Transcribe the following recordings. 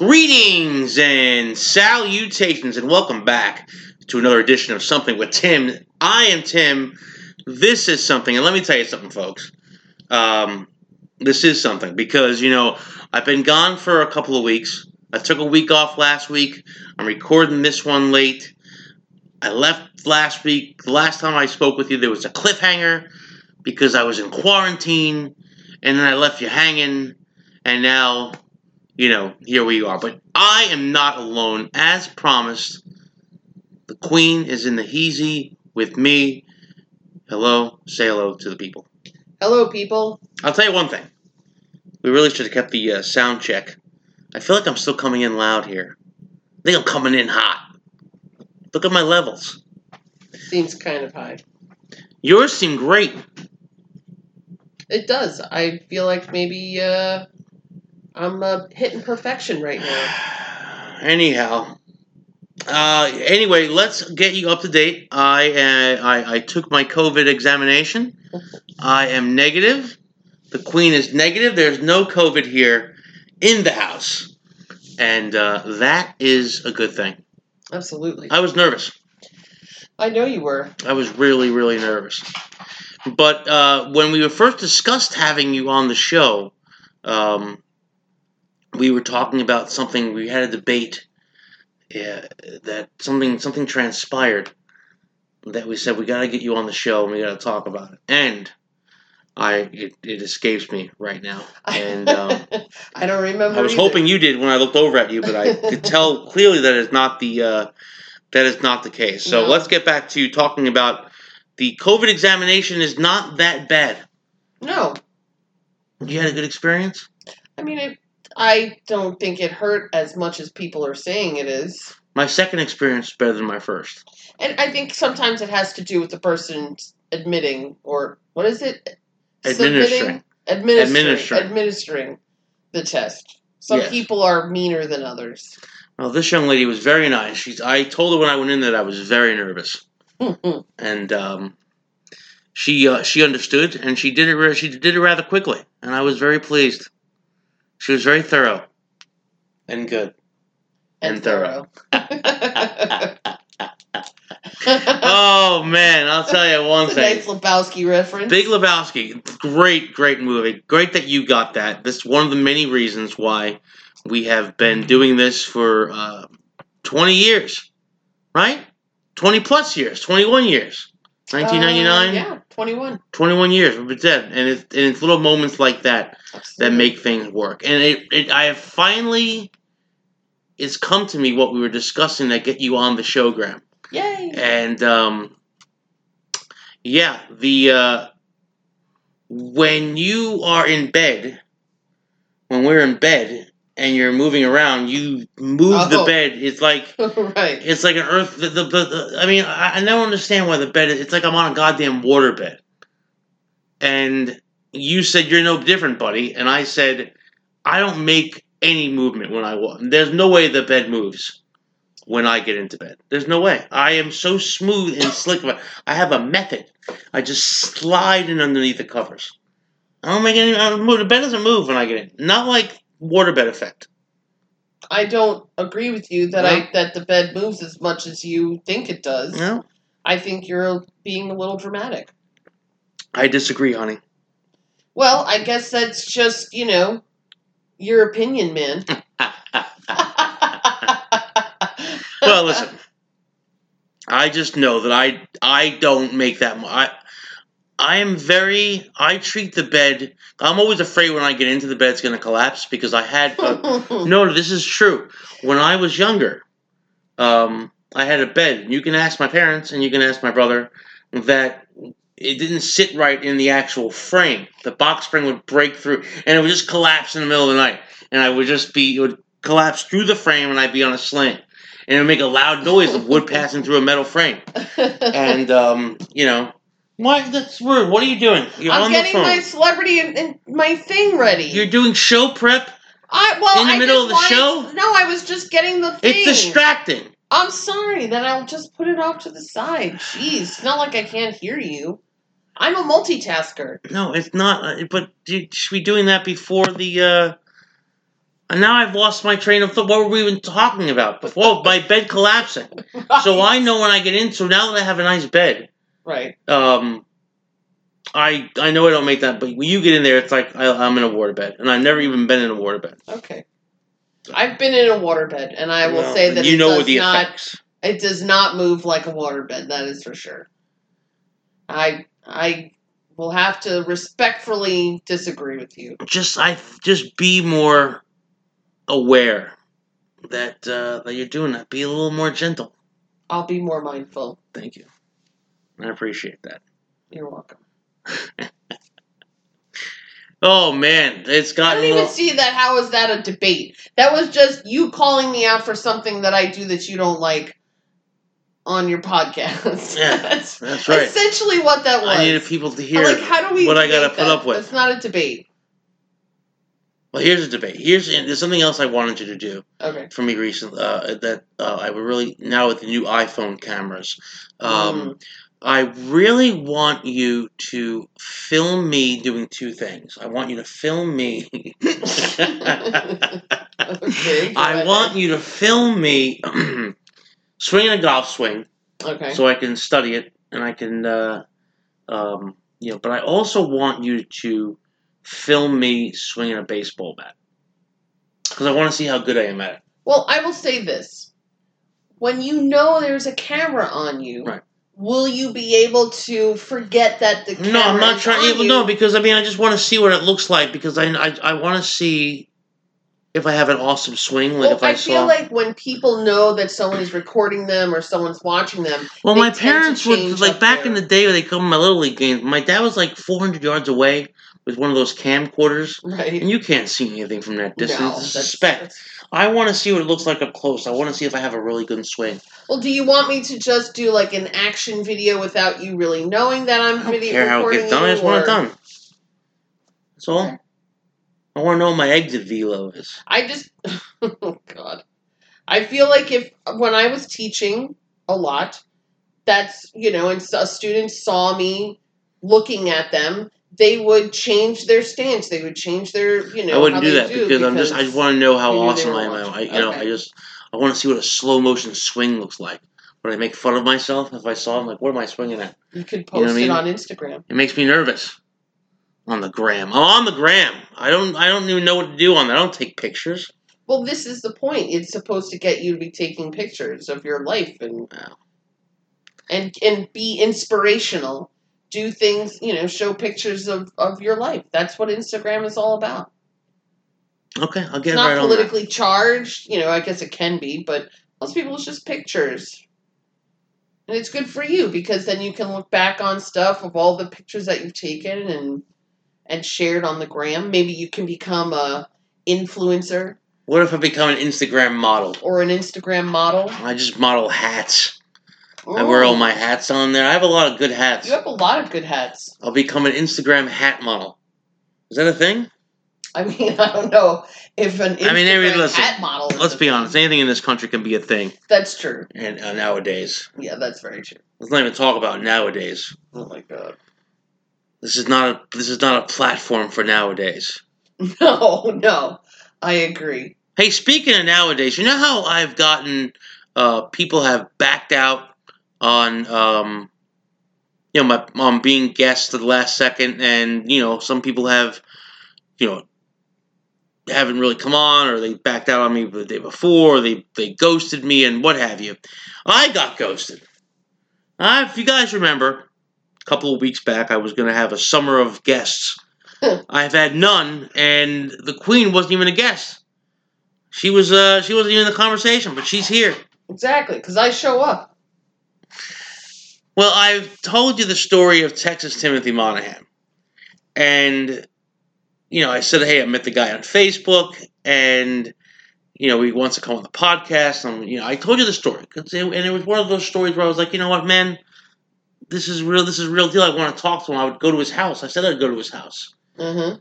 Greetings and salutations, and welcome back to another edition of Something with Tim. I am Tim. This is something, and let me tell you something, folks. Um, this is something because, you know, I've been gone for a couple of weeks. I took a week off last week. I'm recording this one late. I left last week. The last time I spoke with you, there was a cliffhanger because I was in quarantine, and then I left you hanging, and now you know, here we are. But I am not alone. As promised, the Queen is in the heezy with me. Hello, say hello to the people. Hello, people. I'll tell you one thing. We really should have kept the uh, sound check. I feel like I'm still coming in loud here. I think I'm coming in hot. Look at my levels. Seems kind of high. Yours seem great. It does. I feel like maybe uh, I'm uh, hitting perfection right now. Anyhow, uh, anyway, let's get you up to date. I, uh, I I took my COVID examination. I am negative. The queen is negative. There's no COVID here in the house, and uh, that is a good thing. Absolutely. I was nervous. I know you were. I was really really nervous. But uh, when we were first discussed having you on the show, um, we were talking about something. We had a debate. Yeah, that something something transpired that we said we got to get you on the show and we got to talk about it. And I it, it escapes me right now. And um, I don't remember. I was either. hoping you did when I looked over at you, but I could tell clearly that is not the uh, that is not the case. So No. let's get back to talking about the COVID examination. Is not that bad. No. You had a good experience. I mean, it, I don't think it hurt as much as people are saying it is. My second experience is better than my first. And I think sometimes it has to do with the person admitting, or what is it? Administering. Administering. Administering. Administering the test. Some Yes. people are meaner than others. Well, this young lady was very nice. She's. I told her when I went in that I was very nervous, and um, she uh, she understood, and she did it. She did it rather quickly, and I was very pleased. She was very thorough, and good. And thorough. Oh man, I'll tell you one It's a thing. nice Lebowski reference. Big Lebowski, great, great movie. Great that you got that. This is one of the many reasons why we have been doing this for uh, 20 years, right? 20 plus years, 21 years. 1999, Uh, yeah, 21. 21 years, we've been dead. And it's, and it's little moments like that that make things work. And it, it, I have finally, it's come to me what we were discussing that get you on the show, Graham. Yay! And um, yeah, the uh, when you are in bed, when we're in bed and you're moving around, you move the Oh. bed. It's like right. it's like an earth. The, the, the, the- I mean, I, I don't understand why the bed. Is, it's like I'm on a goddamn water bed. And you said you're no different, buddy. And I said I don't make any movement when I walk. There's no way the bed moves when I get into bed. There's no way. I am so smooth and slick. I have a method. I just slide in underneath the covers. I don't make any. I don't move. The bed doesn't move when I get in. Not like waterbed effect. I don't agree with you that No? I that the bed moves as much as you think it does. No, I think you're being a little dramatic. I disagree, honey. Well, I guess that's just, you know, your opinion, man. well, listen. I just know that I I don't make that. mu- I am very. I treat the bed. I'm always afraid when I get into the bed it's going to collapse because I had. A, no, this is true. When I was younger, um, I had a bed. You can ask my parents and you can ask my brother that it didn't sit right in the actual frame. The box spring would break through and it would just collapse in the middle of the night. And I would just be, it would collapse through the frame and I'd be on a slant. And it would make a loud noise of wood passing through a metal frame. And, um, you know, why? That's rude. What are you doing? You're I'm on the getting phone. my celebrity and, and my thing ready. You're doing show prep. I well, in the I middle of the wanted- No, I was just getting the thing. It's distracting. I'm sorry. Then I'll just put it off to the side. Jeez, it's not like I can't hear you. I'm a multitasker. No, it's not. uh, But you should be doing that before the. uh And now I've lost my train of thought. What were we even talking about before? my bed collapsing. So I know when I get in. So now that I have a nice bed, Right. um, I I know I don't make that, but when you get in there, it's like I, I'm in a waterbed, and I've never even been in a waterbed. Okay. I've been in a waterbed, and I will Well, say that you it know does the not. effects. It does not move like a waterbed. That is for sure. I I will have to respectfully disagree with you. Just I just be more aware that uh, that you're doing that. Be a little more gentle. I'll be more mindful. Thank you. I appreciate that. You're welcome. Oh man, it's I gotten. don't even see that. How is that a debate? That was just you calling me out for something that I do that you don't like on your podcast. Yeah, that's, That's right. essentially what that was. I needed people to I'm hear. like, how do we? what I gotta put up with. It's not a debate. Well, here's a debate. Here's there's something else I wanted you to do Okay. for me recently. Uh, that uh, I would really now with the new iPhone cameras. Um, Mm. I really want you to film me doing two things. I want you to film me. okay. I want you to film me swinging a golf swing Okay. so I can study it and I can, uh, um, you know. But I also want you to film me swinging a baseball bat because I want to see how good I am at it. Well, I will say this: when you know there's a camera on you, Right. Will you be able to forget that the camera? No, I'm not trying. well, no, because I mean, I just want to see what it looks like because I I, I want to see if I have an awesome swing. Like Well, if I, I feel saw. like when people know that someone is recording them or someone's watching them, well, my parents would like back in the day when they come to my little league games. My dad was like 400 yards away with one of those camcorders, right? and you can't see anything from that distance. No, It's that's- suspect. that's- I want to see what it looks like up close. I want to see if I have a really good swing. Well, do you want me to just do like an action video without you really knowing that I'm I don't video care how it gets done. I just want it done. That's all. Okay. I want to know what my exit velo is. I just, oh God, I feel like if when I was teaching a lot, that's you know, and a student saw me looking at them, they would change their stance. They would change their, you know, I wouldn't do that because, I'm just. I just want to know how you awesome I am. I, you know, Okay. I just. I want to see what a slow motion swing looks like. Would I make fun of myself if I saw? I'm like, what am I swinging at? You could You post know what I mean? it on Instagram. It makes me nervous. On the gram, I'm on the gram. I don't. I don't even know what to do on that. I don't take pictures. Well, this is the point. It's supposed to get you to be taking pictures of your life and Wow. and and be inspirational. Do things, you know, show pictures of of your life. That's what Instagram is all about. Okay, I'll It's get not right on that. politically charged, you know, I guess it can be, but most people it's just pictures. And it's good for you because then you can look back on stuff of all the pictures that you've taken and and shared on the gram. Maybe you can become a influencer What if I become an Instagram model? or an Instagram model. I just model hats. I wear all my hats on there. I have a lot of good hats. You have a lot of good hats. I'll become an Instagram hat model. Is that a thing? I mean, I don't know if an Instagram I mean, maybe- listen, hat model. Let's be thing. honest. Anything in this country can be a thing, That's true. and uh, nowadays, Yeah, that's very true. let's not even talk about nowadays. Oh my god. This is not a this is not a platform for nowadays. No, no, I agree. Hey, speaking of nowadays, you know how I've gotten uh, people have backed out on um, you know my on being guests at the last second, and you know some people have you know haven't really come on, or they backed out on me the day before, or they they ghosted me, and what have you. I got ghosted. Uh, if you guys remember, a couple of weeks back, I was going to have a summer of guests. I've had none, and the queen wasn't even a guest. She was uh she wasn't even in the conversation, but she's here. Exactly, because I show up. Well, I've told you the story of Texas Timothy Monahan. And you know, I said, "Hey, I met the guy on Facebook and you know, he wants to come on the podcast." And you know, I told you the story. it- and it was one of those stories where I was like, "You know what, man? This is real. This is a real deal. I want to talk to him. I would go to his house. I said I'd go to his house. Mm-hmm.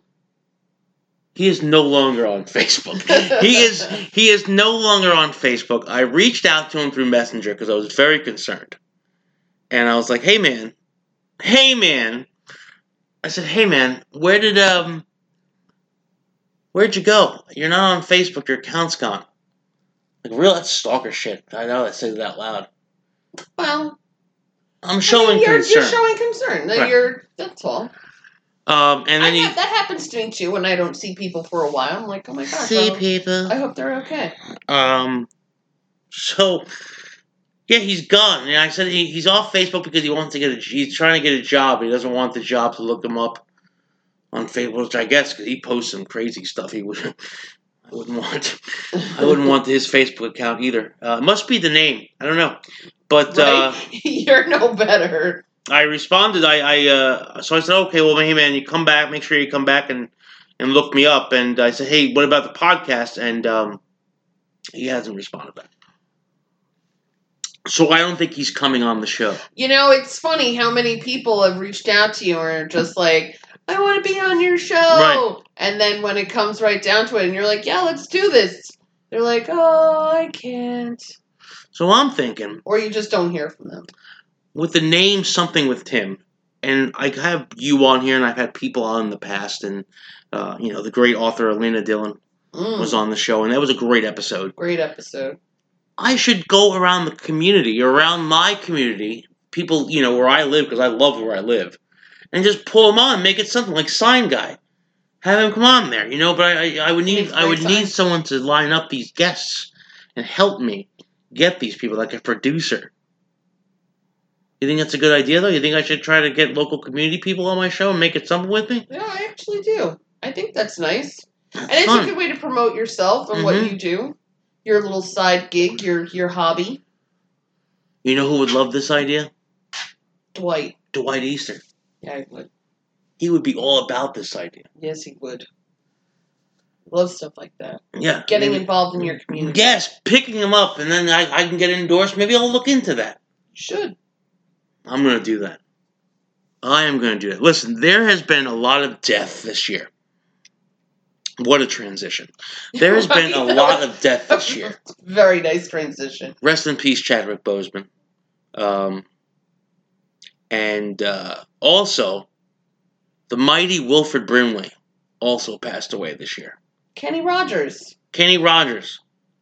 He is no longer on Facebook. he is he is no longer on Facebook. I reached out to him through Messenger because I was very concerned, and I was like, "Hey man, hey man," I said, "Hey man, where did um, Where'd you go? You're not on Facebook. Your account's gone. Like, real, that's stalker shit. I know I say that out loud. Well, I'm showing I mean, you're, concern. You're showing concern. That Right. You're. That's all. um, and then you have- that happens to me too when I don't see people for a while. I'm like, oh my gosh. see well, people. I hope they're okay. Um, so yeah, he's gone. And I said he, he's off Facebook because he wants to get a. He's trying to get a job. He doesn't want the job to look him up on Facebook, which I guess because he posts some crazy stuff. He would. I wouldn't want. I wouldn't want his Facebook account either. Uh, must be the name. I don't know, but uh, you're no better. I responded. I, I uh, so I said, okay, well, hey man, you come back. Make sure you come back and and look me up. And I said, hey, what about the podcast? And um, he hasn't responded back. So I don't think he's coming on the show. You know, it's funny how many people have reached out to you and are just like, I want to be on your show. Right. And then when it comes right down to it and you're like, yeah, let's do this, they're like, oh, I can't. So I'm thinking Or you just don't hear from them. with the name something with Tim, and I have you on here, and I've had people on in the past, and uh, you know the great author Elena Dillon Mm, was on the show, and that was a great episode. great episode. I should go around the community, around my community, people, you know, where I live, because I love where I live, and just pull him on, make it something like Sign Guy. Have him come on there, you know. But I, I, I would need, I would need someone to line up these guests and help me get these people, like a producer. You think that's a good idea, though? You think I should try to get local community people on my show and make it something with me? Yeah, I actually do. I think that's nice. That's And it's fun. a good way to promote yourself and what Mhm. you do. Your little side gig, your your hobby. You know who would love this idea? Dwight. Dwight Easter. Yeah, I would. He would be all about this idea. Yes, he would. Love stuff like that. Yeah. Getting maybe- involved in your community. Yes, picking him up, and then I, I can get endorsed. Maybe I'll look into that. Should. I'm going to do that. I am going to do that. Listen, there has been a lot of death this year. What a transition. There has been a lot of death this year. Very nice transition. Rest in peace, Chadwick Boseman. Um, and uh, also, the mighty Wilford Brimley also passed away this year. Kenny Rogers. Kenny Rogers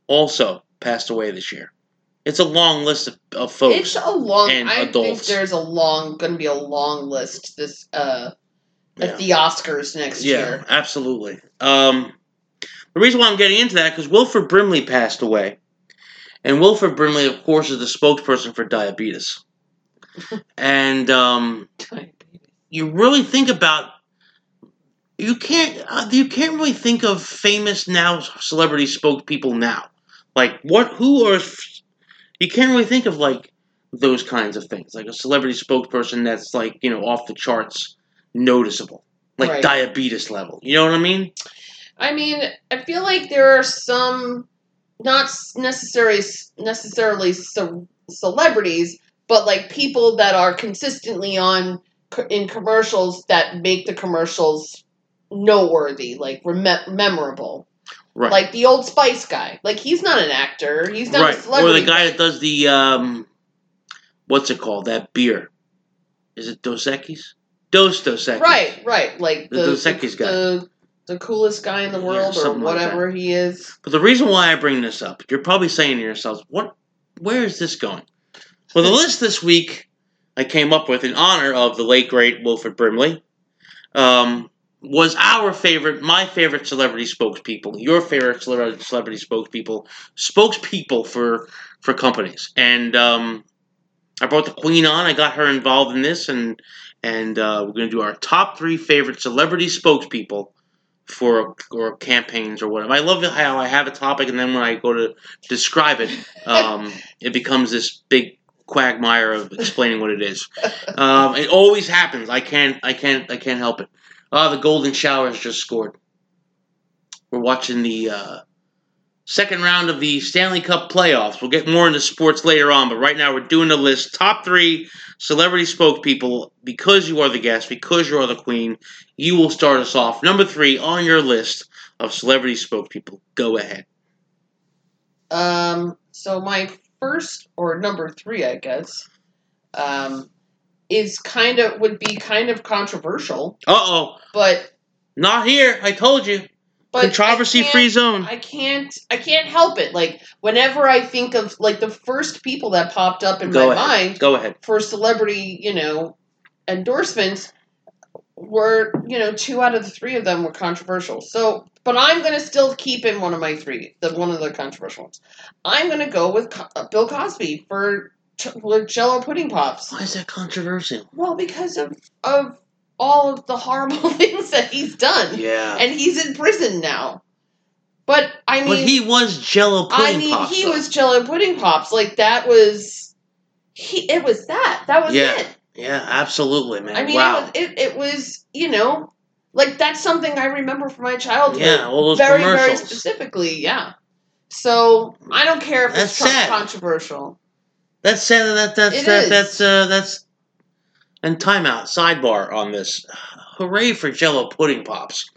also passed away this year. It's a long list of, of folks. It's a long. and I think there's a long, going to be a long list this uh Yeah. at the Oscars next Yeah, year. absolutely. Um, the reason why I'm getting into that because Wilford Brimley passed away, and Wilford Brimley, of course, is the spokesperson for diabetes. and um, you really think about you can't uh, you can't really think of famous now celebrity spokespeople now. Like what? Who are? You can't really think of like those kinds of things, like a celebrity spokesperson that's like you know off the charts, noticeable, like Right. diabetes level. You know what I mean? I mean, I feel like there are some not necessarily necessarily ce- celebrities, but like people that are consistently on in commercials that make the commercials noteworthy, like rem- memorable. Right. Like the Old Spice guy. Like he's not an actor. He's not right. a Or celebrity. the guy that does the um, what's it called? That beer. Is it Dos Equis? Dos Dos. Right, right. Like The the Dos Equis guy. the, the coolest guy in the Yeah, world or something like whatever he is. But the reason why I bring this up, you're probably saying to yourselves, "What? Where is this going?" Well, the list this week I came up with in honor of the late great Wilford Brimley um, was our favorite, my favorite celebrity spokespeople, your favorite celebrity, celebrity spokespeople, spokespeople for for companies, and um, I brought the Queen on. I got her involved in this, and and uh, we're going to do our top three favorite celebrity spokespeople for or campaigns or whatever. I love how I have a topic, and then when I go to describe it, um, it becomes this big quagmire of explaining what it is. Um, it always happens. I can't. I can't. I can't help it. Ah, the Golden Showers just scored. We're watching the uh, second round of the Stanley Cup playoffs. We'll get more into sports later on, but right now we're doing the list. Top three celebrity spokespeople. Because you are the guest, because you are the queen, you will start us off. Number three on your list of celebrity spokespeople. Go ahead. Um, so my first or number three, I guess, um, is kind of would be kind of controversial, Uh oh. but Not here. I told you. But controversy free zone. I can't I can't help it. Like whenever I think of like the first people that popped up in Go my ahead. mind Go ahead. for celebrity, you know, endorsements were, you know, two out of the three of them were controversial. So, but I'm going to still keep in one of my three, the one of the controversial ones. I'm going to go with Co- uh, Bill Cosby for with Jello pudding pops. Why is that controversial? Well, because of of all of the horrible things that he's done, Yeah. and he's in prison now. But I mean, but he was Jello pudding I mean, pops. he though. was Jello pudding pops. Like that was he. It was that. That was Yeah. it. Yeah, absolutely, man. I mean, wow. it, was, it it was you know like that's something I remember from my childhood. yeah, all those very very specifically. Yeah. So I don't care if That's it's sad. controversial. That's sad. That that's that, that's uh that's. And timeout sidebar on this. Hooray for Jello pudding pops.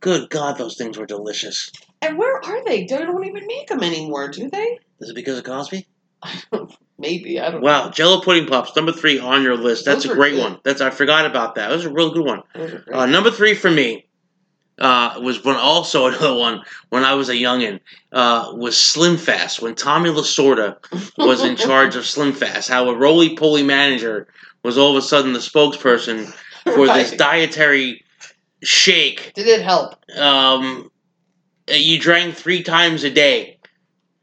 Good God, those things were delicious. And where are they? They don't even make them anymore, do they? Is it because of Cosby? Maybe I don't. Wow, Jello pudding pops number three on your list. That's Those a great one. That's I forgot about that. That was a real good one. know. Those are great. Uh, number three for me uh, was when also another one when I was a youngin uh, was Slim Fast when Tommy Lasorda was in charge of Slim Fast. How a roly poly manager was all of a sudden the spokesperson for this dietary shake. Did it help? Um, you drank three times a day.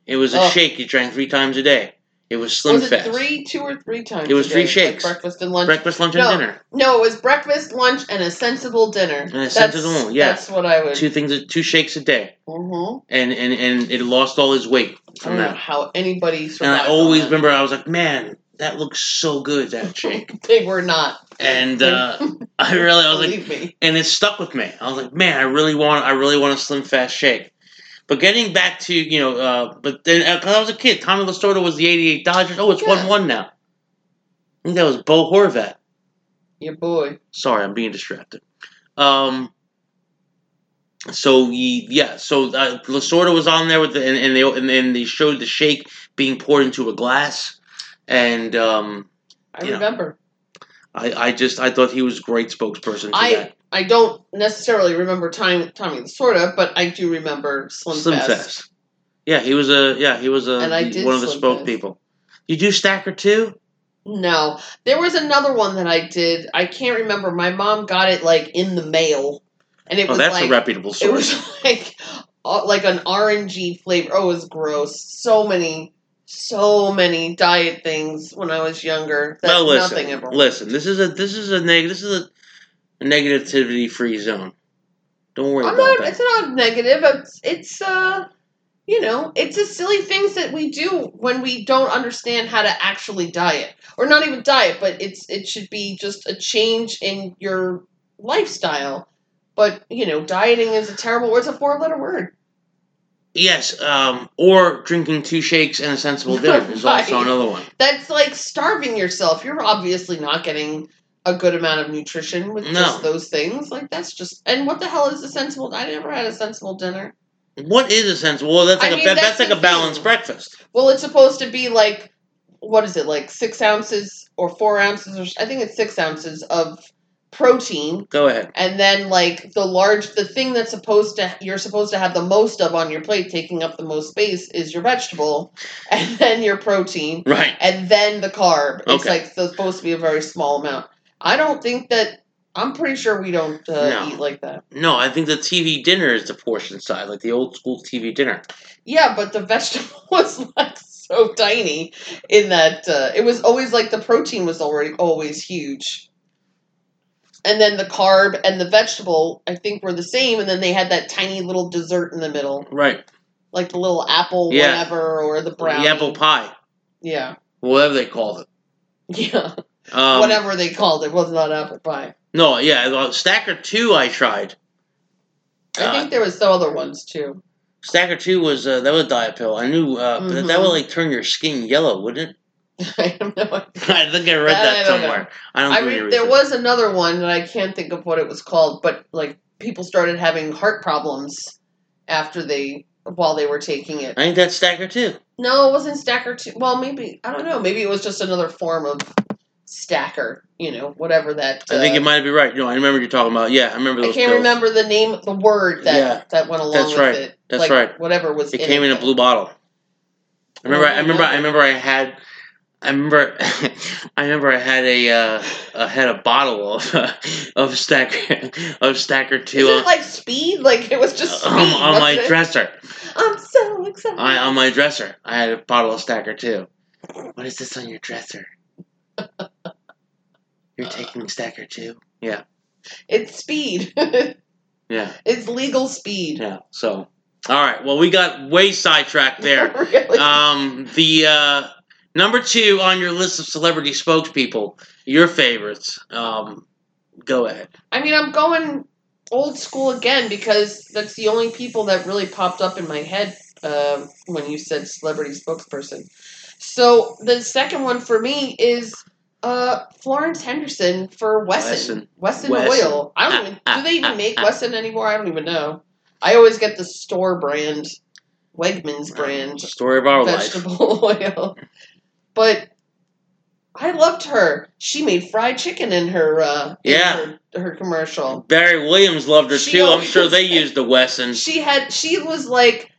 It was a Oh. shake you drank three times a day. It was Slim was it Fast. three, two or three times? It was three shakes. Like breakfast and lunch. Breakfast, lunch, and No. dinner. No, it was breakfast, lunch, and a sensible dinner. And a sensible, yeah. That's what I would. Two things, two shakes a day, Mm-hmm. and and and it lost all his weight I from don't know that. how anybody And. I always remember I was like, man, that looks so good that shake. they were not. And uh, I really, I was like, me. and it stuck with me. I was like, man, I really want, I really want a slim fast shake. But getting back to you know, uh, but then because I was a kid, Tommy Lasorda was the '88 Dodgers. Oh, it's Yeah. one one now. I think that was Bo Horvat. Your boy. Sorry, I'm being distracted. Um. So ye, yeah, so uh, Lasorda was on there with the, and, and they and, and they showed the shake being poured into a glass, and um, I remember. I, I just I thought he was a great spokesperson I that. I don't necessarily remember time Tommy Lasorda, but I do remember Slim, Slim Fast. Fast. Yeah, he was a yeah he was a And I did one of the Slim spoke Fast. people. You do Stacker Two? No, there was another one that I did. I can't remember. My mom got it like in the mail, and it Oh, was that's like a reputable source. it was like uh, like an orangey flavor. Oh, it was gross. So many, so many diet things when I was younger that well, listen, nothing ever. listen. This is a this is a neg this is a, a negativity free zone. Don't worry I'm about not. that. It's not negative. It's it's uh, you know, it's the silly things that we do when we don't understand how to actually diet, or not even diet, but it's it should be just a change in your lifestyle. But you know, dieting is a terrible word. It's a four-letter word. Yes, um, or drinking two shakes and a sensible dinner is also another one. That's like starving yourself. You're obviously not getting a good amount of nutrition with No. just those things. Like that's just and what the hell is a sensible? I never had a sensible dinner. What is a sensible? Well, that's like a mean, that- that's that's like a balanced thing. breakfast. Well, it's supposed to be like, what is it, like six ounces or four ounces, or I think it's six ounces of protein, Go ahead. and then like the large, the thing that's supposed to you're supposed to have the most of on your plate, taking up the most space, is your vegetable, and then your protein, Right. and then the carb. Okay. It's like supposed to be a very small amount. I don't think that. I'm pretty sure we don't uh, No. eat like that. No, I think the TV dinner is the portion size, like the old school TV dinner. Yeah, but the vegetable was like so tiny in that uh, it was always like the protein was already always huge. And then the carb and the vegetable, I think, were the same. And then they had that tiny little dessert in the middle, Right. like the little apple, Yeah. whatever, or the brownie. The apple pie, Yeah, whatever they called it. yeah, Um, whatever they called it was not apple pie. No, yeah, Stacker Two I tried. I Uh, think there was some other ones too. Stacker Two was uh, that was a diet pill. I knew uh, but that, would like turn your skin yellow, wouldn't it? I have no idea. I think I read That that, I don't somewhere. I don't. I mean, there was another one that I can't think of what it was called, but like people started having heart problems after they while they were taking it. I think that's Stacker Two. No, it wasn't Stacker Two. Well, maybe I don't know. Maybe it was just another form of stacker. You know, whatever that. I think uh, you might be right. No, I remember you're talking about. Yeah, I remember I can't pills. remember the name, the word that Yeah, that went along that's with right. it. That's like, right. Whatever was. It came in a blue bottle. I remember. Oh, I remember. I remember. I had. I remember. I remember. I had a. Uh, I had a bottle of of stacker of stacker Is two it on, like speed? Like it was just speed. on, on my it? dresser. I'm so excited. I, on my dresser. I had a bottle of stacker two. What is this on your dresser? You're taking stacker two. Yeah. It's speed. Yeah. it's legal speed. Yeah. So. All right. Well, we got way sidetracked there. really? Um, the uh, number two on your list of celebrity spokespeople, your favorites. Um, go ahead. I mean, I'm going old school again because that's the only people that really popped up in my head uh, when you said celebrity spokesperson. So the second one for me is uh, Florence Henderson for Wesson. Wesson, Wesson. Oil. I don't even. Ah, Do they ah, even make ah. Wesson anymore? I don't even know. I always get the store brand, Wegmans brand Story of our life. vegetable oil. But I loved her. She made fried chicken in her uh in Yeah. her, her commercial. Barry Williams loved her She too. I'm sure they used the Wesson. She had she was like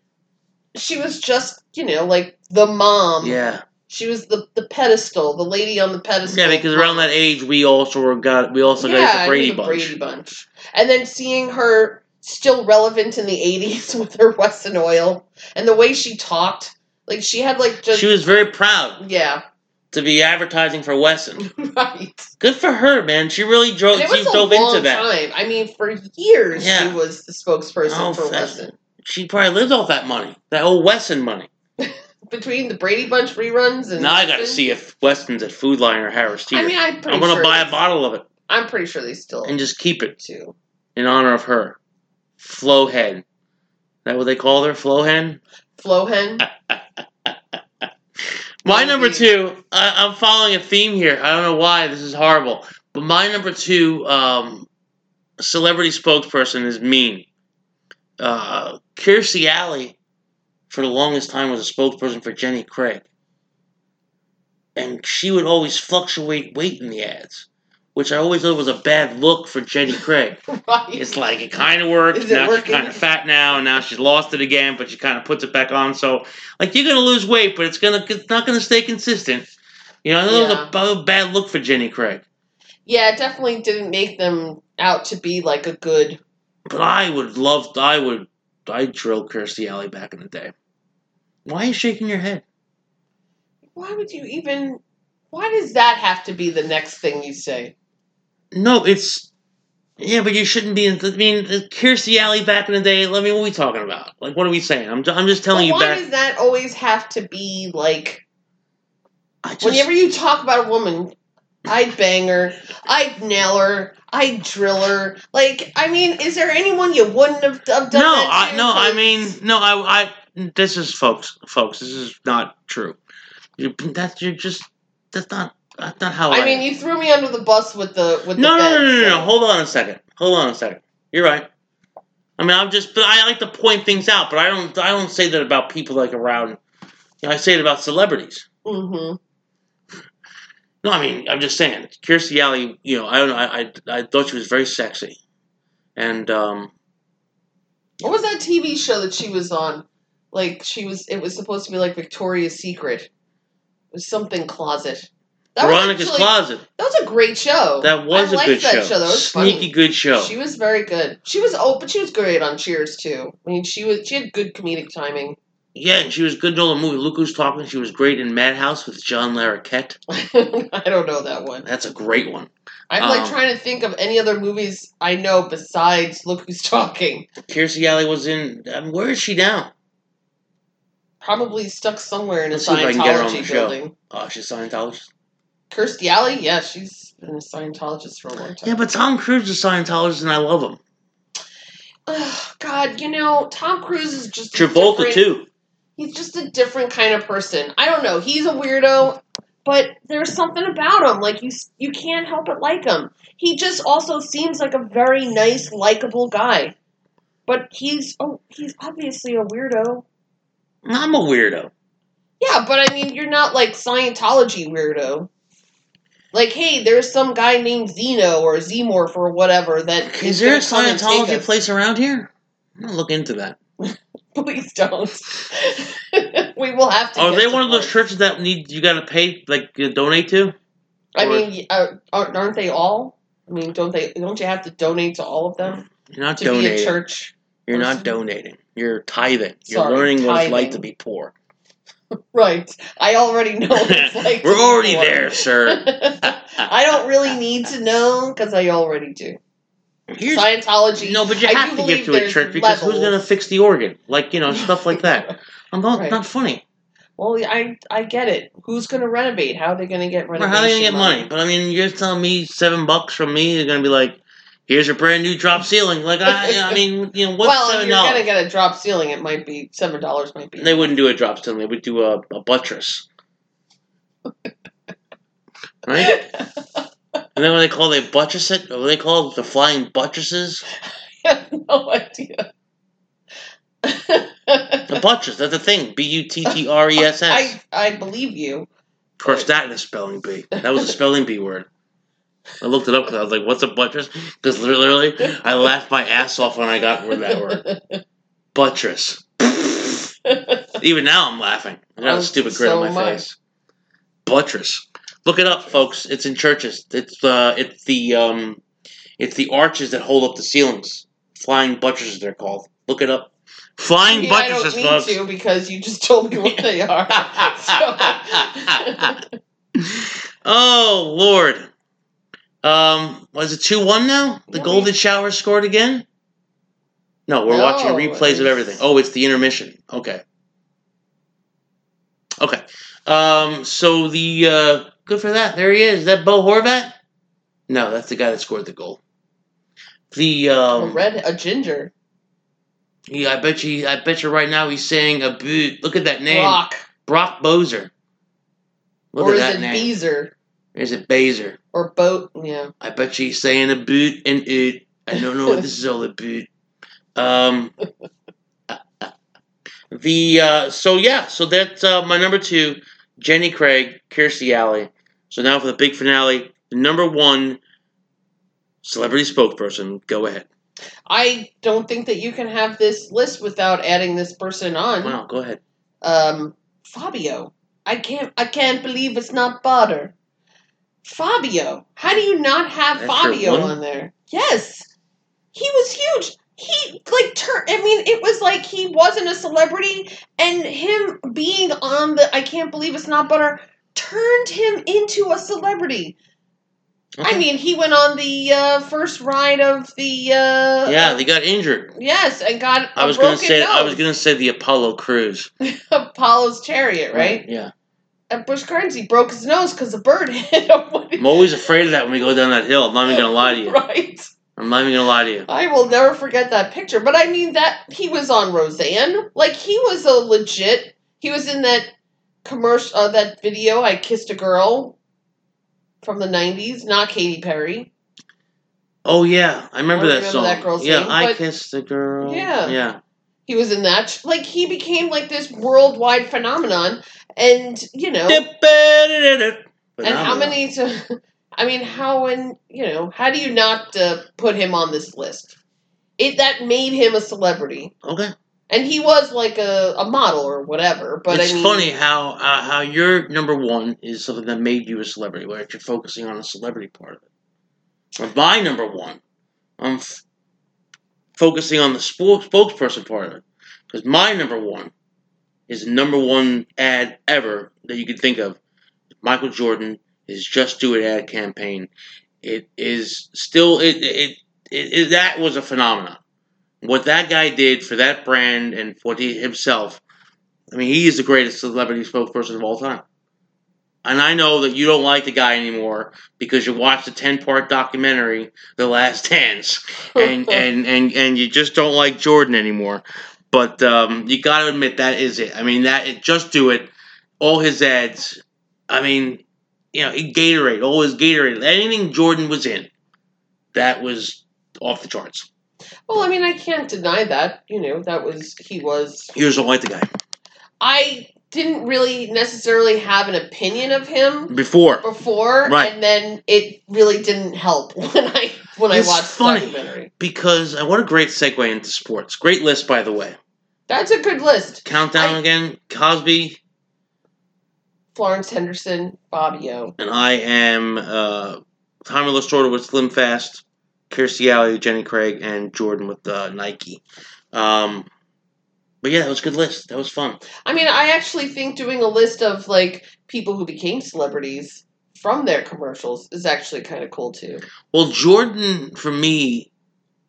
she was just, you know, like the mom. Yeah. She was the the pedestal, the lady on the pedestal. Yeah, because around that age, we also were got we also yeah, got the Brady Bunch. Brady Bunch. And then seeing her still relevant in the 80s with her Wesson oil and the way she talked, like she had like just She was very proud yeah, to be advertising for Wesson. right. Good for her, man. She really drove. And it She was a dove long into that. time. I mean, for years Yeah. she was the spokesperson Oh, for Wesson. She probably lived off that money, that old Wesson money. Between the Brady Bunch reruns and Now I got to Wesson, see if Wesson's at Food Lion or Harris Teeter. I mean, I'm pretty I'm gonna sure buy a bottle of it I'm pretty sure they still and just keep it too. in honor of her. Flowhead. Is that what they call her? Flowhen? Flohen. My number two, I, I'm following a theme here. I don't know why. This is horrible. But my number two um, celebrity spokesperson is mean. Uh, Kirstie Alley, for the longest time, was a spokesperson for Jenny Craig. And she would always fluctuate weight in the ads, which I always thought was a bad look for Jenny Craig. right. It's like it kind of worked. Is it now she's kind of fat now, and now she's lost it again, but she kind of puts it back on. So, like, you're gonna lose weight, but it's gonna it's not gonna stay consistent. You know, that was a bad look for Jenny Craig. Yeah, it definitely didn't make them out to be like a good. But I would love, I would, I'd drill Kirstie Alley back in the day. Why are you shaking your head? Why would you even? Why does that have to be the next thing you say? No, it's yeah, but you shouldn't be. In, I mean, uh, Kirstie Alley back in the day. I mean, what are we talking about? Like, what are we saying? I'm, I'm just telling But you why back. does that always have to be like? Just, Whenever you talk about a woman, I'd bang her, I'd nail her, I'd drill her. Like, I mean, is there anyone you wouldn't have, have done no, that I no, I mean, no, I, I. This is folks, folks. This is not true. You, that's you're just. That's not. That's not how I. I mean, you threw me under the bus with the with no, the no, no, bed, no, no, so- no. Hold on a second. Hold on a second. You're right. I mean, I'm just. But I like to point things out. But I don't. I don't say that about people like around. You know, I say it about celebrities. Mm-hmm. No, I mean, I'm just saying. Kirstie Alley. You know, I don't know. I, I, I thought she was very sexy, and um, What was that TV show that she was on? Like she was, it was supposed to be like Victoria's Secret. It was something closet. That Veronica's actually- Closet. That was a great show. That was I a good that show. show. That was Sneaky funny. good show. She was very good. She was oh, but she was great on Cheers too. I mean, she was she had good comedic timing. Yeah, and she was good in all the movie. Look Who's Talking. She was great in Madhouse with John Larroquette. I don't know that one. That's a great one. I'm like Um, trying to think of any other movies I know besides Look Who's Talking. Kirstie Alley was in. Um, where is she now? Probably stuck somewhere in a Let's see if I can get her on the Scientology show. building. Oh, she's a Scientologist. Kirstie Alley, yeah, she's been a Scientologist for a long time. Yeah, but Tom Cruise is a Scientologist, and I love him. Ugh, God, you know, Tom Cruise is just Travolta too. He's just a different kind of person. I don't know. He's a weirdo, but there's something about him. Like you, you can't help but like him. He just also seems like a very nice, likable guy. But he's oh, he's obviously a weirdo. I'm a weirdo. Yeah, but I mean, you're not like Scientology weirdo. Like, hey, there's some guy named Xenu or Zemorph or whatever that Is there a gonna come and take Scientology place around here? I'm gonna look into that. Please don't. we will have to. Are they to one of those churches that need you got to pay like uh, donate to? I or- mean, uh, aren't aren't they all? I mean, don't they? Don't you have to donate to all of them You're not to be a donating. church? You're not donating. You're tithing. You're Sorry, learning what it's like to be poor. Right. I already know what it's like. We're already there, sir. I don't really need to know because I already do. Here's- Scientology. no, but you have to give to a church because who's gonna fix the organ? Like you know stuff like that. I'm not Right. not funny. Well, I I get it. Who's going to renovate? How are they going to get Or renovation? how are they gonna get money? But I mean, you're telling me seven bucks from me is gonna be like, here's a brand new drop ceiling. Like I, I mean, you know, what's well, if you're going to get a drop ceiling, it might be seven dollars. Might be. They wouldn't do a drop ceiling. They would do a, a buttress, right? And then what they call they buttress it? What do they call it? The flying buttresses? I have no idea. The buttress. That's a thing. B u t t r e s s. I I believe you. Of course, that in a spelling bee. That was a spelling bee word. I looked it up because I was like, "What's a buttress?" Because literally, I laughed my ass off when I got word that word. Buttress. Even now, I'm laughing. I got a stupid grin so on my I. face. Buttress. Look it up, folks. It's in churches. It's uh, it's the um, it's the arches that hold up the ceilings. Flying buttresses, they're called. Look it up. Flying Yeah, I buttresses, don't need folks. to because you just told me what they are. oh Lord. Um, was it two one now? The Golden we- Shower scored again. No, we're watching No, replays of everything. Oh, it's the intermission. Okay. Okay. Um. So the uh, good for that. There he is. Is that Bo Horvat? No, that's the guy that scored the goal. The a um. red, a ginger, Yeah, I bet you. I bet you right now he's saying a boot. Look at that name, rock, Brock Boeser. Look or at is that it name. Beezer Is it Bazer? or boat? Yeah, I bet you he's saying a boot and oot. I don't know what this is all about. Um, the uh, so yeah, so that's uh, my number two, Jenny Craig, Kirstie Alley. So now for the big finale, the number one celebrity spokesperson. Go ahead. I don't think that you can have this list without adding this person on. Wow, go ahead. Um, Fabio. I can't. I can't believe it's not butter. Fabio. How do you not have That's Fabio on there? Yes, he was huge. He like turn. I mean, it was like he wasn't a celebrity, and him being on the I can't believe it's not butter turned him into a celebrity. I mean, he went on the uh, first ride of the uh, yeah, they got injured. yes, and got I was gonna say nose. I was gonna say the Apollo cruise. Apollo's chariot, right? Yeah. And Bush Currency broke his nose because a bird hit him. I'm always afraid of that when we go down that hill. I'm not even gonna lie to you. right. I'm not even gonna lie to you. I will never forget that picture. But I mean that he was on Roseanne. Like he was a legit. He was in that commercial, uh, that video. I kissed a girl from the '90s, not Katy Perry. Oh yeah, I remember I that remember song. that girl's yeah, name, I kissed the girl. Yeah. yeah. He was in that. Like he became like this worldwide phenomenon. And you know, And how many to i mean how and you know how do you not uh, put him on this list? It that made him a celebrity. Okay, and he was like a, a model or whatever but it's i mean funny how uh, how your number one is something that made you a celebrity, where you're focusing on the celebrity part of it. My number one, I'm f- focusing on the spo- spokesperson part of it, because my number one is the number one ad ever that you could think of. Michael Jordan is Just Do It ad campaign. It is still it it, it, it that was a phenomenon. What that guy did for that brand and for he, himself, I mean, he is the greatest celebrity spokesperson of all time. And I know that you don't like the guy anymore because you watched the ten part documentary, The Last Dance, and and and and you just don't like Jordan anymore. But um, you got to admit that is it. I mean, that it, just do it. All his ads. I mean, you know, Gatorade, all his Gatorade, anything Jordan was in, that was off the charts. well i mean i can't deny that you know that was he was just don't like the guy. i didn't really necessarily have an opinion of him Before. before, Right. and then it really didn't help when I when It's I watched funny. the documentary. Because uh, what a great segue into sports. Great list, by the way. That's a good list. Countdown I- again. Cosby, Florence Henderson, Fabio. and I am uh, Tommy Lasorda with Slim Fast, Kirstie Alley, Jenny Craig, and Jordan with uh, Nike. Um, but yeah, that was a good list. That was fun. I mean, I actually think doing a list of like people who became celebrities from their commercials is actually kind of cool too. Well, Jordan, for me,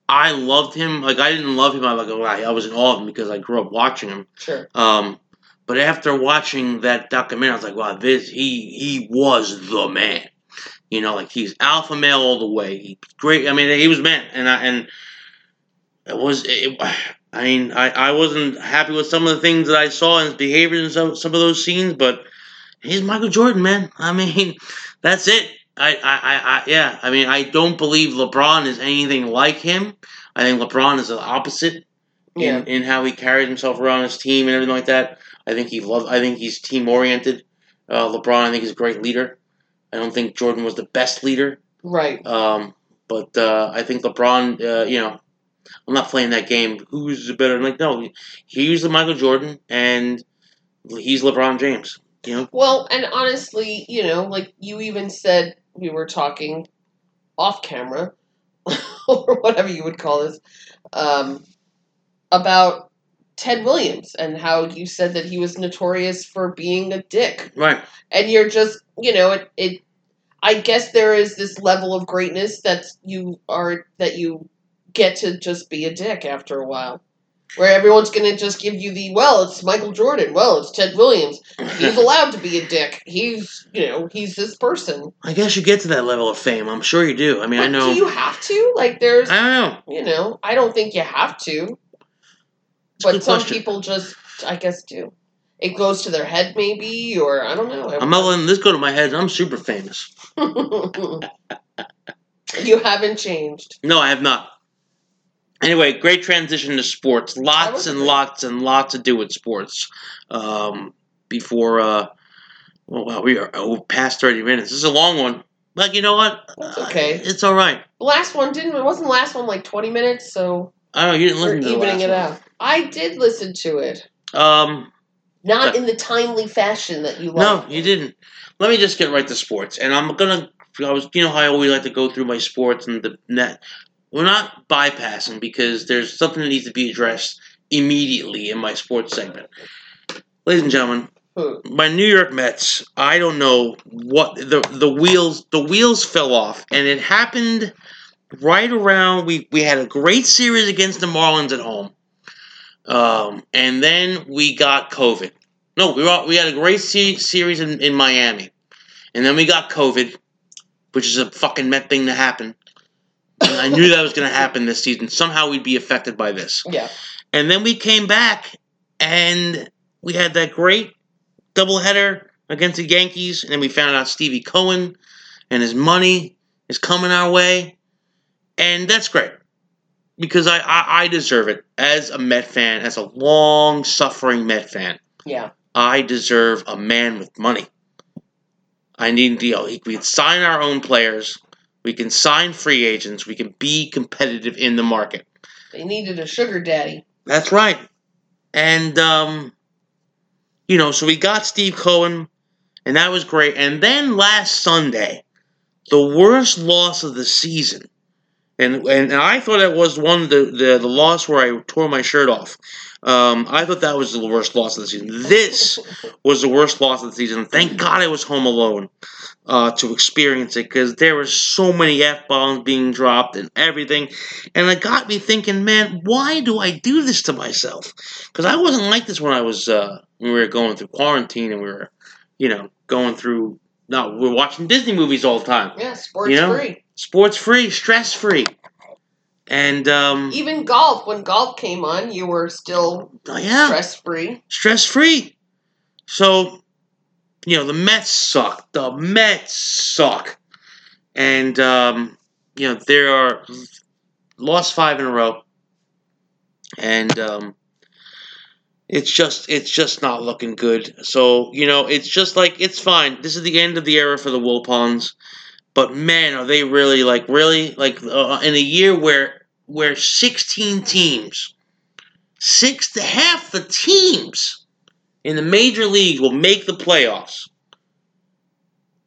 I loved him. Like I didn't love him. I like I was in awe of him because I grew up watching him. Sure. Um, but after watching that documentary, I was like, wow, this he he was the man. You know, like he's alpha male all the way. He great. I mean, he was man, and I and it was. It, I mean, I, I wasn't happy with some of the things that I saw in his behavior in some some of those scenes, but he's Michael Jordan, man. I mean, that's it. I, I, I, yeah. I mean, I don't believe LeBron is anything like him. I think LeBron is the opposite Yeah. in, in how he carries himself around his team and everything like that. I think he loves. I think he's team oriented. Uh, LeBron, I think, is a great leader. I don't think Jordan was the best leader, Right. um, but uh, I think LeBron. Uh, you know, I'm not playing that game. Who's the better? I'm like, no, he's the Michael Jordan, and he's LeBron James. You know, Well, and honestly, you know, like you even said we were talking off camera or whatever you would call this um, about Ted Williams and how you said that he was notorious for being a dick. right? And you're just, you know, it, it I guess there is this level of greatness that you are that you get to just be a dick after a while. Where everyone's gonna just give you the well, it's Michael Jordan, well, it's Ted Williams. He's allowed to be a dick. He's you know, he's this person. I guess you get to that level of fame. I'm sure you do. I mean, I know. do you have to? Like there's I don't know. you know, I don't think you have to. It's But some question. people just I guess do. It goes to their head maybe, or I don't know. I'm not letting this go to my head. I'm super famous. you haven't changed. No, I have not. Anyway, great transition to sports. Lots and lots and lots to do with sports. Um, before, uh, well, wow, we are oh, past 30 minutes. This is a long one. But you know what? That's okay. Uh, it's all right. The last one didn't. It wasn't the last one like twenty minutes, so I don't know. You didn't listen to the last it one. out. I did listen to it, Um, not in the timely fashion that you no, you didn't. Let me just get right to sports. And I'm going to, I was, you know how I always like to go through my sports and the net. We're not bypassing because there's something that needs to be addressed immediately in my sports segment. Ladies and gentlemen, Who? my New York Mets, I don't know what the the wheels the wheels fell off, and it happened right around we we had a great series against the Marlins at home, um, and then we got COVID. No, we were, we had a great se- series in, in Miami, and then we got COVID, which is a fucking Met thing to happen. And I knew that was going to happen this season. Somehow we'd be affected by this. Yeah, And then we came back and we had that great doubleheader against the Yankees. And then we found out Stevie Cohen and his money is coming our way. And that's great because I, I, I deserve it as a Met fan, as a long suffering Met fan. yeah, I deserve a man with money. I need you know, we can sign our own players. We can sign free agents. We can be competitive in the market. they needed a sugar daddy. That's right. And um you know, so we got Steve Cohen and that was great. And then last Sunday, the worst loss of the season. And and, I thought that was one of the, the the loss where I tore my shirt off. Um, I thought that was the worst loss of the season. This was the worst loss of the season. Thank God I was home alone uh, to experience it because there were so many f bombs being dropped and everything, and it got me thinking, man, why do I do this to myself? Because I wasn't like this when I was uh, when we were going through quarantine and we were, you know, going through. No, we're watching Disney movies all the time. Yeah, sports You know? free. Sports free, stress free, and um, Even golf. When golf came on, you were still oh, yeah, stress free. stress free. So, you know, the Mets suck. The Mets suck. And, um, you know, there are lost five in a row. And, um, it's just it's just not looking good. So you know, it's just like it's fine. This is the end of the era for the Wilpons, but man, are they really like really like uh, in a year where where sixteen teams, six to half the teams in the major league will make the playoffs.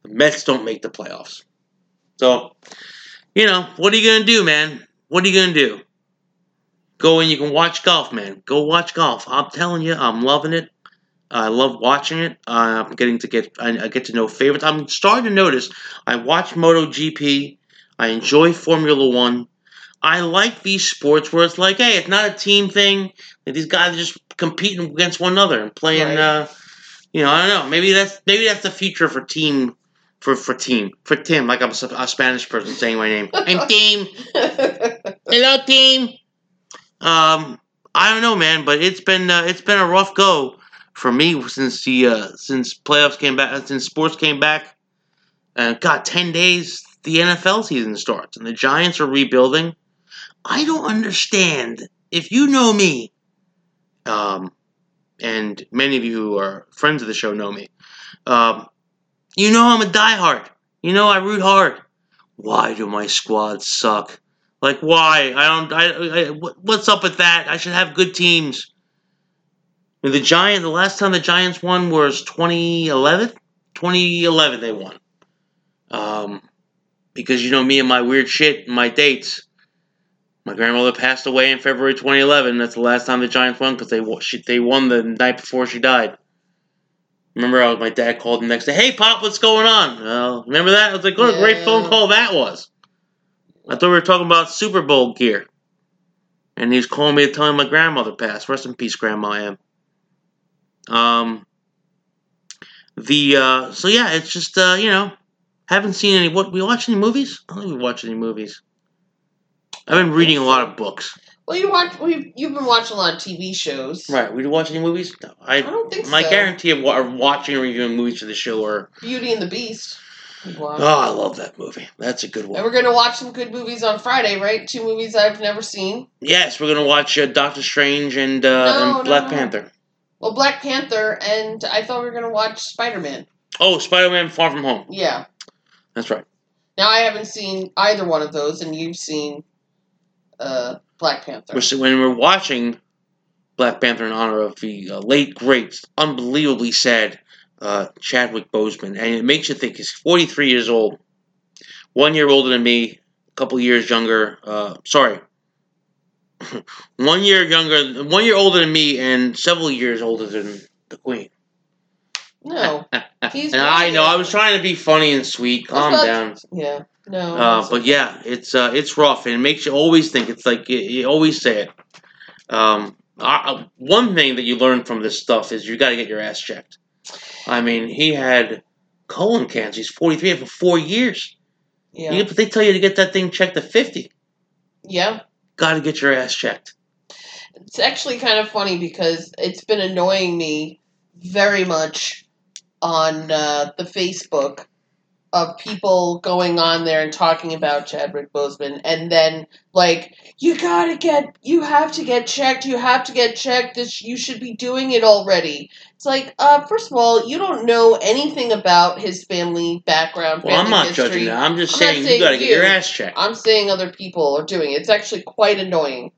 The Mets don't make the playoffs. So, you know, what are you gonna do, man? What are you gonna do? Go and you can watch golf, man. Go watch golf. I'm telling you, I'm loving it. I love watching it. Uh, I'm getting to get I, I get to know favorites. I'm starting to notice. I watch MotoGP. I enjoy Formula One. I like these sports where it's like, hey, it's not a team thing. These guys are just competing against one another and playing. Right. Uh, you know, I don't know. Maybe that's maybe that's the future for team for for team for Tim. Like I'm a, a Spanish person saying my name. I'm Team. Hello, Team. Um, I don't know, man, but it's been uh, it's been a rough go for me since the uh, since playoffs came back, since sports came back. And God, ten days the NFL season starts, and the Giants are rebuilding. I don't understand. If you know me, um, and many of you who are friends of the show know me, um, you know I'm a diehard. You know I root hard. Why do my squads suck? Like why? I don't. I, I. what- What's up with that? I should have good teams. And the Giants. The last time the Giants won was 2011. 2011 they won. Um, because you know me and my weird shit and my dates. My grandmother passed away in February 2011. That's the last time the Giants won because they she, they won the night before she died. Remember, I was, my dad called the next day. Hey, Pop, what's going on? Uh, remember that? I was like, what a great phone call that was. I thought we were talking about Super Bowl gear. And he was calling me to tell me my grandmother passed. Rest in peace, Grandma I am. Um, the uh, so yeah, it's just uh, you know, haven't seen any. What we watch any movies? I don't think we watch any movies. I've been reading a lot of books. well, you watch. We you've been watching a lot of TV shows. Right? We do watch any movies? No, I. I don't think my so. My guarantee of, wa- of watching or reviewing movies for the show are. Beauty and the Beast. watched. Oh, I love that movie. That's a good And one. we're gonna watch some good movies on Friday, right? Two movies I've never seen. Yes, we're gonna watch uh, Doctor Strange and uh, No, and Black no, no. Panther. Well, Black Panther, and I thought we were gonna watch Spider Man. Oh, Spider-Man: Far From Home. Yeah. That's right. Now I haven't seen either one of those, and you've seen uh, Black Panther. We're, when we're watching Black Panther in honor of the uh, late, great, unbelievably sad uh, Chadwick Boseman, and it makes you think he's 43 years old, one year older than me, a couple years younger. Uh, sorry, one year younger, one year older than me, and several years older than the Queen. No, he's. and I know I was trying to be funny and sweet. Calm not- down. Yeah. No. Uh, but yeah, it's uh, it's rough, and it makes you always think. It's like you, you always say it. Um, I, one thing that you learn from this stuff is you got to get your ass checked. I mean, he had colon cancer. He's forty three for four years. Yeah. You, they tell you to get that thing checked at fifty. Yeah. Got to get your ass checked. It's actually kind of funny because it's been annoying me very much on uh, the Facebook of people going on there and talking about Chadwick Boseman, and then like you gotta get, you have to get checked, you have to get checked. This you should be doing it already. It's like, uh, first of all, you don't know anything about his family background. Well, I'm family not history. judging that. I'm just I'm not saying, you got to get your ass checked. I'm saying other people are doing it. It's actually quite annoying.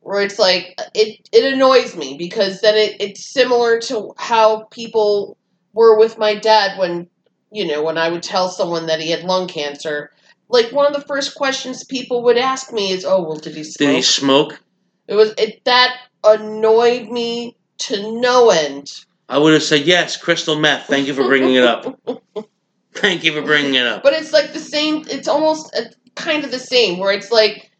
Where it's like it it annoys me because then it, it's similar to how people were with my dad when you know when I would tell someone that he had lung cancer. Like one of the first questions people would ask me is, "Oh, well, did he smoke?" Did he smoke? It was it that annoyed me to no end. I would have said yes, crystal meth. Thank you for bringing it up. Thank you for bringing it up. But it's like the same. It's almost uh, kind of the same. Where it's like,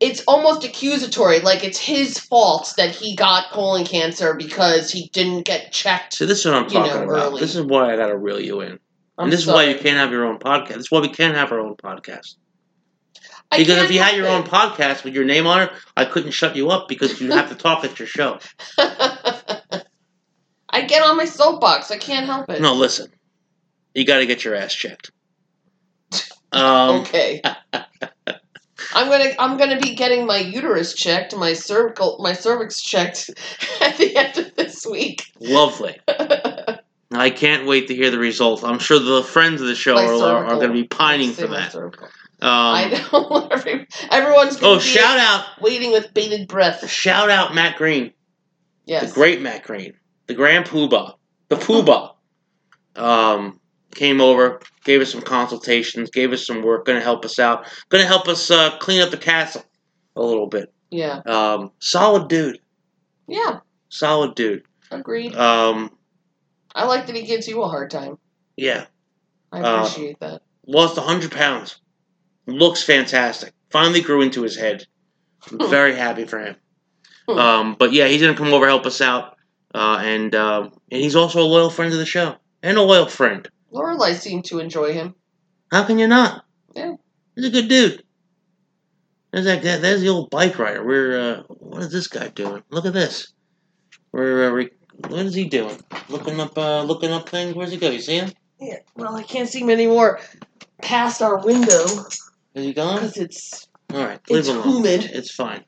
it's almost accusatory. Like it's his fault that he got colon cancer because he didn't get checked. So this is what I'm talking know, about. early. This is why I got to reel you in. I'm and this is why you can't have your own podcast. This is why we can't have our own podcast. I Because if you had your own podcast with your name on it, I couldn't shut you up because you have to talk at your show. I get on my soapbox. I can't help it. No, listen. You got to get your ass checked. Um, okay. I'm gonna I'm gonna be getting my uterus checked, my cervical my cervix checked at the end of this week. Lovely. I can't wait to hear the results. I'm sure the friends of the show My are, are, going to be pining for that. cervical. Um, I know. Everyone's oh, be shout out, waiting with bated breath. shout out Matt Green, Yes. the great Matt Green, the Grand Poobah, the Poobah. um, came over, gave us some consultations, gave us some work, going to help us out, going to help us uh, clean up the castle a little bit. Yeah. Um, solid dude, Yeah. solid dude. Agreed. Um, I like that he gives you a hard time. yeah, I Uh, appreciate that. lost 100 pounds. Looks fantastic. Finally grew into his head. I'm very happy for him. Hmm. Um, but yeah, he's gonna come over help us out, uh, and um, and he's also a loyal friend of the show and a loyal friend. Lorelai seemed to enjoy him. How can you not? Yeah. he's a good dude. There's that guy. There's the old bike rider. We're uh, what is this guy doing? Look at this. We're uh, re- what is he doing? Looking up, uh, looking up things. Where's he go? You see him? Yeah. Well, I can't see him anymore past our window Is he gone? because it's All right, leave it's him alone. humid. It's fine.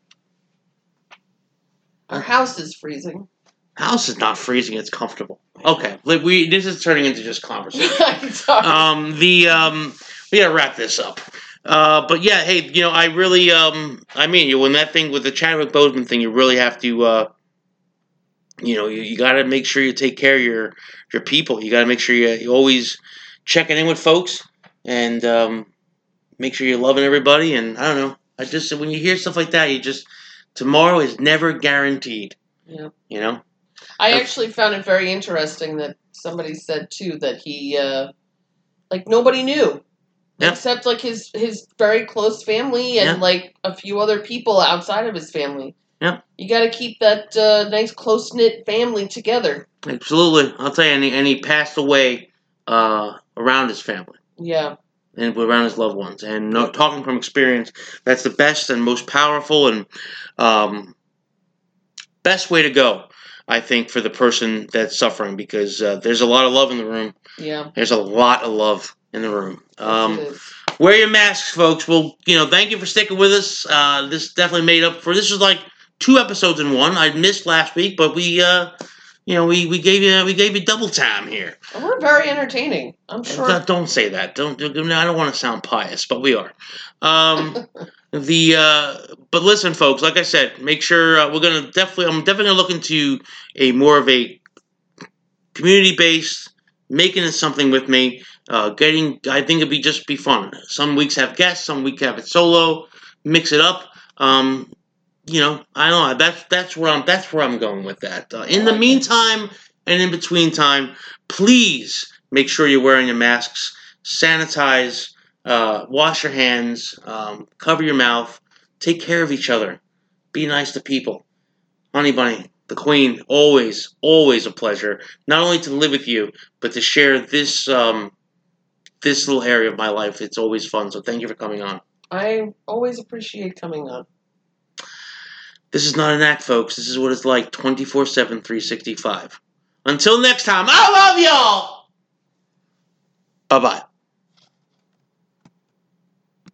Our house is freezing. House is not freezing. It's comfortable. Okay, we this is turning into just conversation. I'm sorry. um, the um, we gotta wrap this up. Uh, but yeah, hey, you know, I really, um, I mean, you when that thing with the Chadwick Boseman thing, you really have to, uh, you know, you, you got to make sure you take care of your your people. You got to make sure you you always checking in with folks and um, make sure you're loving everybody. And I don't know, I just when you hear stuff like that, you just tomorrow is never guaranteed. Yeah. You know. I actually found it very interesting that somebody said too that he, uh, like nobody knew, Yeah. except like his his very close family and Yeah. like a few other people outside of his family. Yeah. You got to keep that uh, nice close knit family together. Absolutely, I'll tell you, and he, and he passed away uh, around his family. Yeah. and around his loved ones. And no, talking from experience, that's the best and most powerful and um, best way to go, I think, for the person that's suffering because uh, there's a lot of love in the room. Yeah. There's a lot of love in the room. Um, wear your masks, folks. Well, you know, thank you for sticking with us. Uh, this definitely made up for. This is like two episodes in one. I missed last week, but we. Uh, you know, we, we gave you we gave you double time here. We're very entertaining. I'm sure. Don't- Don't say that. Don't. I don't want to sound pious, but we are. Um, the uh, but listen, folks. Like I said, make sure uh, we're gonna definitely. I'm definitely gonna look into a more of a community based, making it something with me. Uh, getting. I think it'd be just be fun. Some weeks have guests. Some week have it solo. Mix it up. Um, you know, I don't know. That's that's where I'm. That's where I'm going with that. Uh, in the meantime, and in between time, please make sure you're wearing your masks, sanitize, uh, wash your hands, um, cover your mouth, take care of each other, be nice to people. Honey Bunny, the Queen, always, always a pleasure. Not only to live with you, but to share this um, this little area of my life. It's always fun. So thank you for coming on. I always appreciate coming on. This is not an act, folks. This is what it's like 24 7, 365. Until next time, I love y'all! Bye bye.